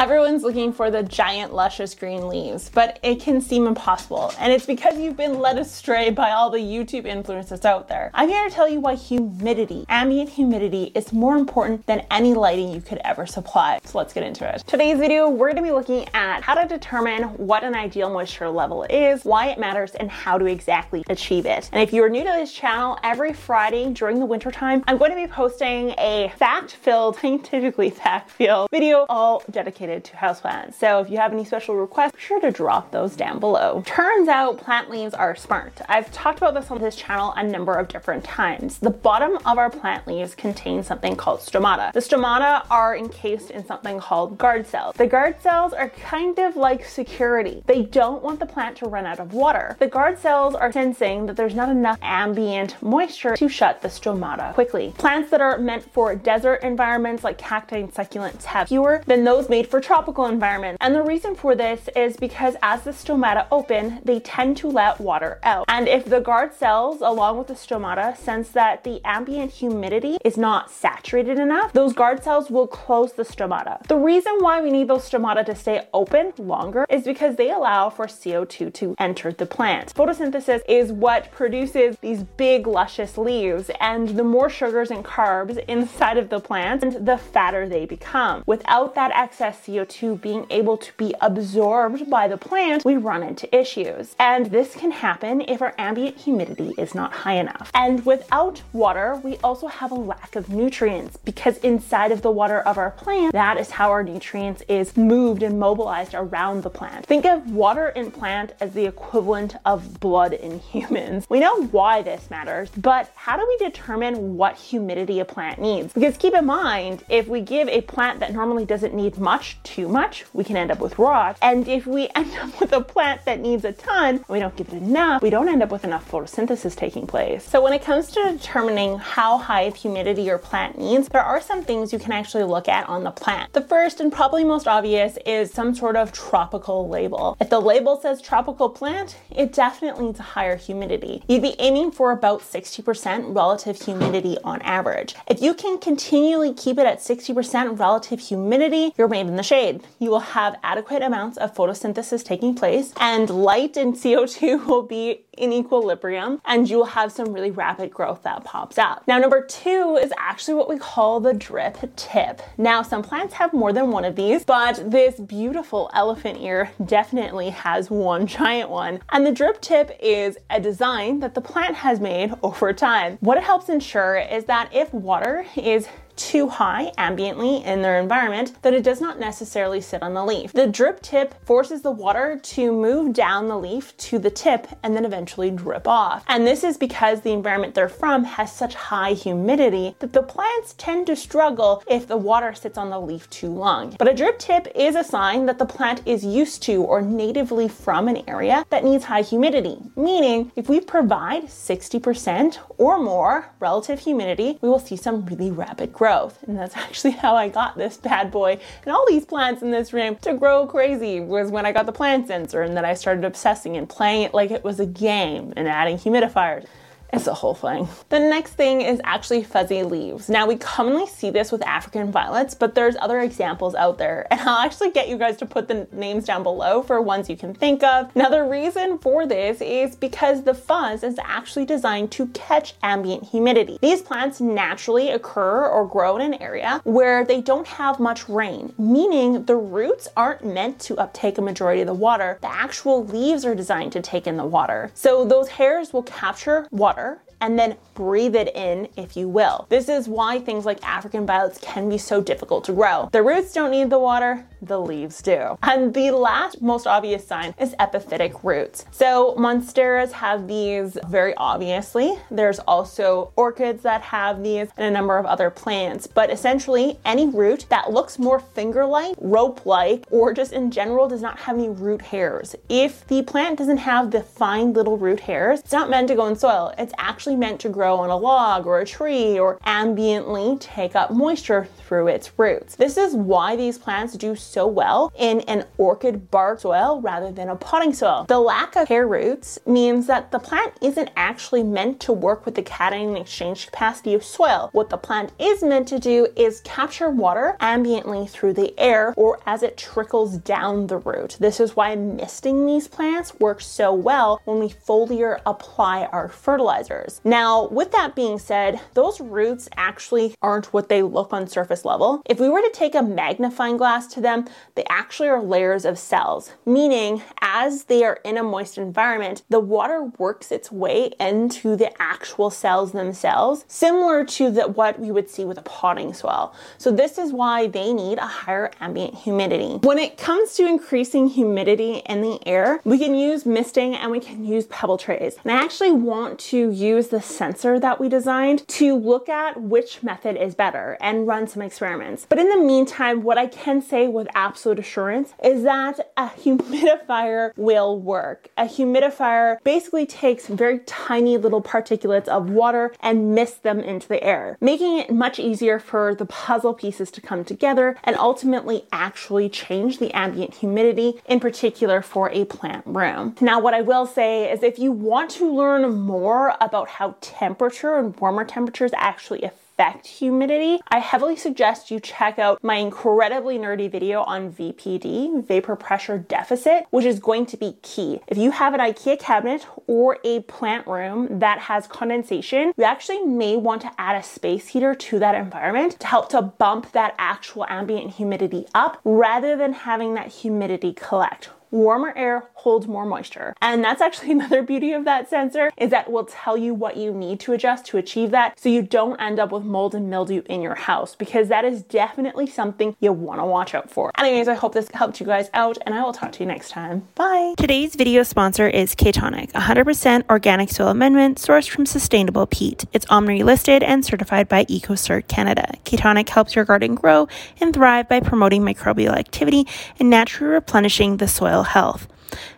Everyone's looking for the giant, luscious green leaves, but it can seem impossible. And it's because you've been led astray by all the YouTube influencers out there. I'm here to tell you why humidity, ambient humidity, is more important than any lighting you could ever supply. So let's get into it. Today's video, we're gonna be looking at how to determine what an ideal moisture level is, why it matters, and how to exactly achieve it. And if you're new to this channel, every Friday during the wintertime, I'm going to be posting a fact-filled, scientifically fact-filled video all dedicated to houseplants. So if you have any special requests, be sure to drop those down below. Turns out plant leaves are smart. I've talked about this on this channel a number of different times. The bottom of our plant leaves contain something called stomata. The stomata are encased in something called guard cells. The guard cells are kind of like security. They don't want the plant to run out of water. The guard cells are sensing that there's not enough ambient moisture to shut the stomata quickly. Plants that are meant for desert environments like cacti and succulents have fewer than those made for tropical environments. And the reason for this is because as the stomata open, they tend to let water out. And if the guard cells, along with the stomata, sense that the ambient humidity is not saturated enough, those guard cells will close the stomata. The reason why we need those stomata to stay open longer is because they allow for CO2 to enter the plant. Photosynthesis is what produces these big luscious leaves and the more sugars and carbs inside of the plant, and the fatter they become. Without that excess CO2 being able to be absorbed by the plant, we run into issues. And this can happen if our ambient humidity is not high enough. And without water, we also have a lack of nutrients because inside of the water of our plant, that is how our nutrients is moved and mobilized around the plant. Think of water in plant as the equivalent of blood in humans. We know why this matters, but how do we determine what humidity a plant needs? Because keep in mind, if we give a plant that normally doesn't need much too much, we can end up with rot. And if we end up with a plant that needs a ton, we don't give it enough, we don't end up with enough photosynthesis taking place. So when it comes to determining how high of humidity your plant needs, there are some things you can actually look at on the plant. The first and probably most obvious is some sort of tropical label. If the label says tropical plant, it definitely needs a higher humidity. You'd be aiming for about 60% relative humidity on average. If you can continually keep it at 60% relative humidity, you're made in the shade. You will have adequate amounts of photosynthesis taking place, and light and CO2 will be in equilibrium, and you will have some really rapid growth that pops out. Now, number two is actually what we call the drip tip. Now, some plants have more than one of these, but this beautiful elephant ear definitely has one giant one. And the drip tip is a design that the plant has made over time. What it helps ensure is that if water is too high ambiently in their environment that it does not necessarily sit on the leaf. The drip tip forces the water to move down the leaf to the tip and then eventually drip off. And this is because the environment they're from has such high humidity that the plants tend to struggle if the water sits on the leaf too long. But a drip tip is a sign that the plant is used to or natively from an area that needs high humidity, meaning if we provide 60% or more relative humidity, we will see some really rapid growth growth. And that's actually how I got this bad boy and all these plants in this room to grow crazy was when I got the plant sensor and then I started obsessing and playing it like it was a game and adding humidifiers. It's a whole thing. The next thing is actually fuzzy leaves. Now, we commonly see this with African violets, but there's other examples out there, and I'll actually get you guys to put the names down below for ones you can think of. Now, the reason for this is because the fuzz is actually designed to catch ambient humidity. These plants naturally occur or grow in an area where they don't have much rain, meaning the roots aren't meant to uptake a majority of the water. The actual leaves are designed to take in the water. So those hairs will capture water and then breathe it in, if you will. This is why things like African violets can be so difficult to grow. The roots don't need the water, the leaves do. And the last most obvious sign is epiphytic roots. So monsteras have these very obviously. There's also orchids that have these and a number of other plants, but essentially any root that looks more finger-like, rope-like, or just in general does not have any root hairs. If the plant doesn't have the fine little root hairs, it's not meant to go in soil. It's actually meant to grow on a log or a tree or ambiently take up moisture through its roots. This is why these plants do so well in an orchid bark soil rather than a potting soil. The lack of hair roots means that the plant isn't actually meant to work with the cation exchange capacity of soil. What the plant is meant to do is capture water ambiently through the air or as it trickles down the root. This is why misting these plants works so well when we foliar apply our fertilizers. Now, with that being said, those roots actually aren't what they look on surface level. If we were to take a magnifying glass to them, they actually are layers of cells, meaning as they are in a moist environment, the water works its way into the actual cells themselves, similar to the, what we would see with a potting soil. So this is why they need a higher ambient humidity. When it comes to increasing humidity in the air, we can use misting and we can use pebble trays. And I actually want to use the sensor that we designed to look at which method is better and run some experiments. But in the meantime, what I can say with absolute assurance is that a humidifier will work. A humidifier basically takes very tiny little particulates of water and mists them into the air, making it much easier for the puzzle pieces to come together and ultimately actually change the ambient humidity, in particular for a plant room. Now, what I will say is if you want to learn more about how temperature and warmer temperatures actually affect affect humidity, I heavily suggest you check out my incredibly nerdy video on VPD, vapor pressure deficit, which is going to be key. If you have an IKEA cabinet or a plant room that has condensation, you actually may want to add a space heater to that environment to help to bump that actual ambient humidity up rather than having that humidity collect warmer air holds more moisture. And that's actually another beauty of that sensor is that it will tell you what you need to adjust to achieve that so you don't end up with mold and mildew in your house because that is definitely something you want to watch out for. Anyways, I hope this helped you guys out and I will talk to you next time. Bye. Today's video sponsor is Kaytonik, 100% organic soil amendment sourced from sustainable peat. It's OMRI listed and certified by EcoCert Canada. Kaytonik helps your garden grow and thrive by promoting microbial activity and naturally replenishing the soil health.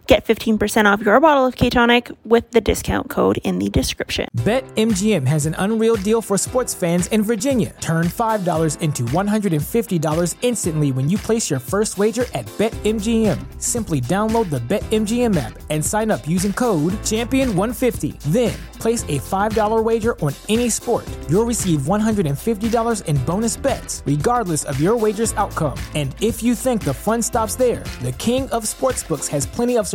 Get 15% off your bottle of Kaytonik with the discount code in the description. BetMGM has an unreal deal for sports fans in Virginia. Turn $5 into $150 instantly when you place your first wager at BetMGM. Simply download the BetMGM app and sign up using code Champion150. Then, place a $5 wager on any sport. You'll receive $150 in bonus bets, regardless of your wager's outcome. And if you think the fun stops there, the King of Sportsbooks has plenty of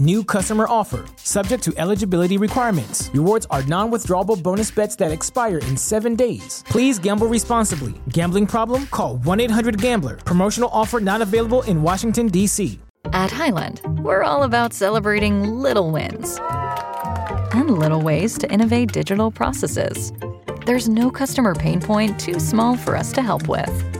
New customer offer. Subject to eligibility requirements. Rewards are non withdrawable bonus bets that expire in seven days. Please gamble responsibly. Gambling problem? Call 1 800 Gambler. Promotional offer not available in Washington, D.C. At Highland, we're all about celebrating little wins and little ways to innovate digital processes there's no customer pain point too small for us to help with.